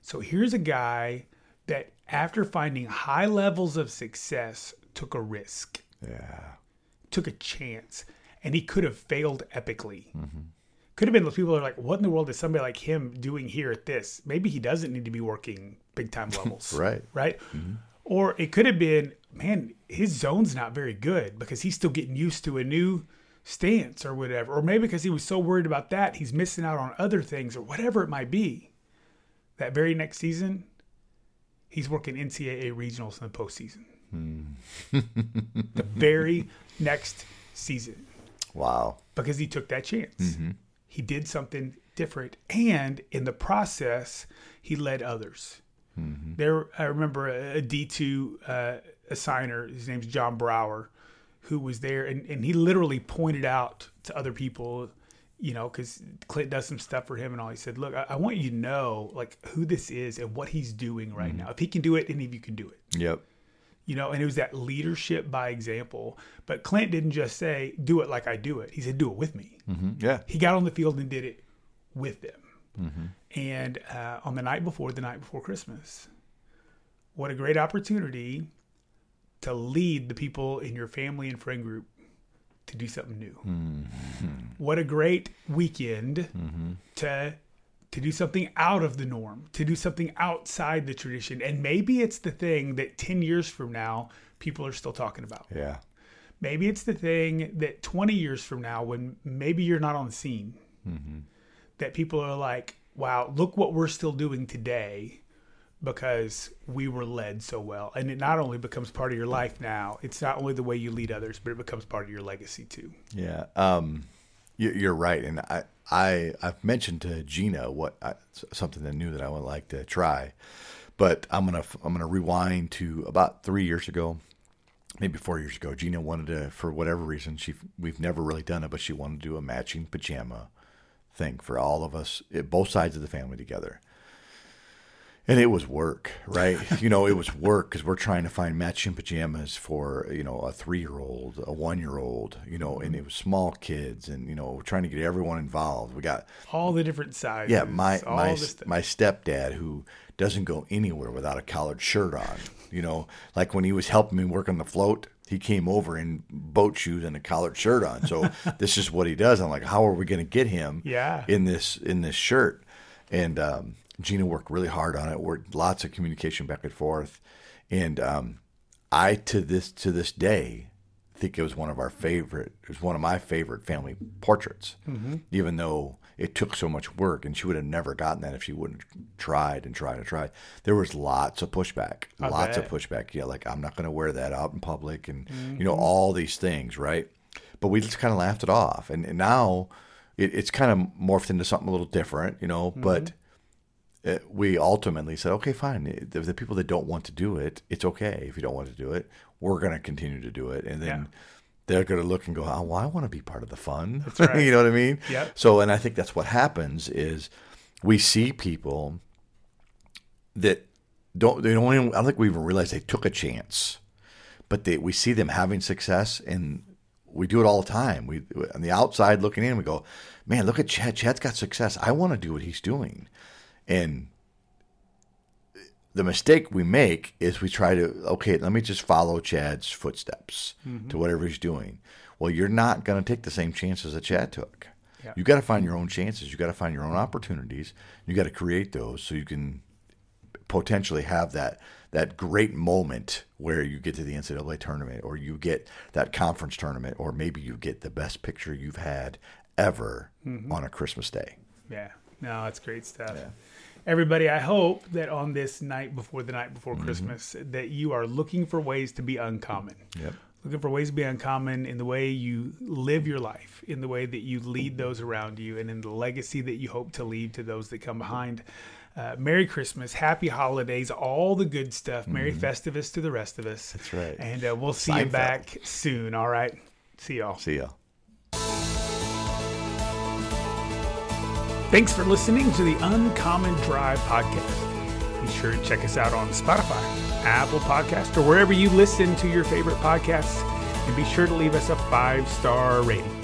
So here's a guy that, after finding high levels of success, took a risk Yeah. took a chance and he could have failed epically. Mm-hmm. Could have been those people that are like, what in the world is somebody like him doing here at this? Maybe he doesn't need to be working big time levels. Right. Right. Mm-hmm. Or it could have been, man, his zone's not very good because he's still getting used to a new stance or whatever. Or maybe because he was so worried about that, he's missing out on other things or whatever it might be. That very next season, he's working NCAA regionals in the postseason. The very next season Wow. because he took that chance. He did something different, and in the process, he led others. There, I remember a D two uh, assigner. His name's John Brower, who was there, and, and he literally pointed out to other people, you know, because Clint does some stuff for him and all. He said, "Look, I, I want you to know like who this is and what he's doing right now. If he can do it, any of you can do it." Yep. You know, and it was that leadership by example. But Clint didn't just say, do it like I do it. He said, do it with me. Mm-hmm. Yeah. He got on the field and did it with them. Mm-hmm. And uh, on the night before, the night before Christmas, what a great opportunity to lead the people in your family and friend group to do something new. Mm-hmm. What a great weekend to to do something out of the norm, to do something outside the tradition. And maybe it's the thing that 10 years from now people are still talking about. Yeah. Maybe it's the thing that 20 years from now, when maybe you're not on the scene, that people are like, wow, look what we're still doing today because we were led so well. And it not only becomes part of your life now, it's not only the way you lead others, but it becomes part of your legacy too. Yeah. Um, you, you're right, and I, I, I've mentioned to Gina what I, something that new that I would like to try, but I'm gonna, I'm gonna rewind to about three years ago, maybe four years ago. Gina wanted to, for whatever reason, she, we've never really done it, but she wanted to do a matching pajama thing for all of us, it, both sides of the family together. And it was work, right? you know, it was work because we're trying to find matching pajamas for, you know, a three year old, a one year old, you know, and it was small kids and, you know, we're trying to get everyone involved. We got, All the different sizes. yeah, my, my, my stepdad who doesn't go anywhere without a collared shirt on, you know, like when he was helping me work on the float, he came over in boat shoes and a collared shirt on. So this is what he does. I'm like, how are we going to get him Yeah. in this, in this shirt? And, um, Gina worked really hard on it. Worked lots of communication back and forth, and um, I to this to this day think it was one of our favorite. It was one of my favorite family portraits, even though it took so much work, and she would have never gotten that if she wouldn't tried and tried and tried. There was lots of pushback, I lots bet. of pushback. Yeah, like I'm not going to wear that out in public, and you know all these things, right? But we just kind of laughed it off, and, and now it, it's kind of morphed into something a little different, you know. But uh, Uh, we ultimately said, okay, fine. The, the people that don't want to do it, it's okay if you don't want to do it. We're going to continue to do it, and then Yeah. they're going to look and go, "Oh, well, I want to be part of the fun." Right. you know what I mean? Yep. So, and I think that's what happens is we see people that don't they don't even, I don't think we even realize they took a chance, but they we see them having success and. We do it all the time. We on the outside looking in, we go, "Man, look at Chad. Chad's got success. I want to do what he's doing." And the mistake we make is we try to okay let me just follow chad's footsteps mm-hmm. to whatever he's doing. Well you're not going to take the same chances that chad took. Yeah. you got to find your own chances. You got to find your own opportunities. You got to create those so you can potentially have that that great moment where you get to the ncaa tournament or you get that conference tournament or maybe you get the best picture you've had ever mm-hmm. on a christmas day. Yeah. No, it's great stuff. Everybody, I hope that on this night before the night before Christmas, that you are looking for ways to be uncommon. Yep. Looking for ways to be uncommon in the way you live your life, in the way that you lead those around you, and in the legacy that you hope to leave to those that come behind. Uh, Merry Christmas, Happy Holidays, all the good stuff. Merry Festivus to the rest of us. That's right. And uh, we'll see you back soon. All right. See y'all. see ya Thanks for listening to the Uncommon Drive podcast. Be sure to check us out on Spotify, Apple Podcast, or wherever you listen to your favorite podcasts. And be sure to leave us a five star rating.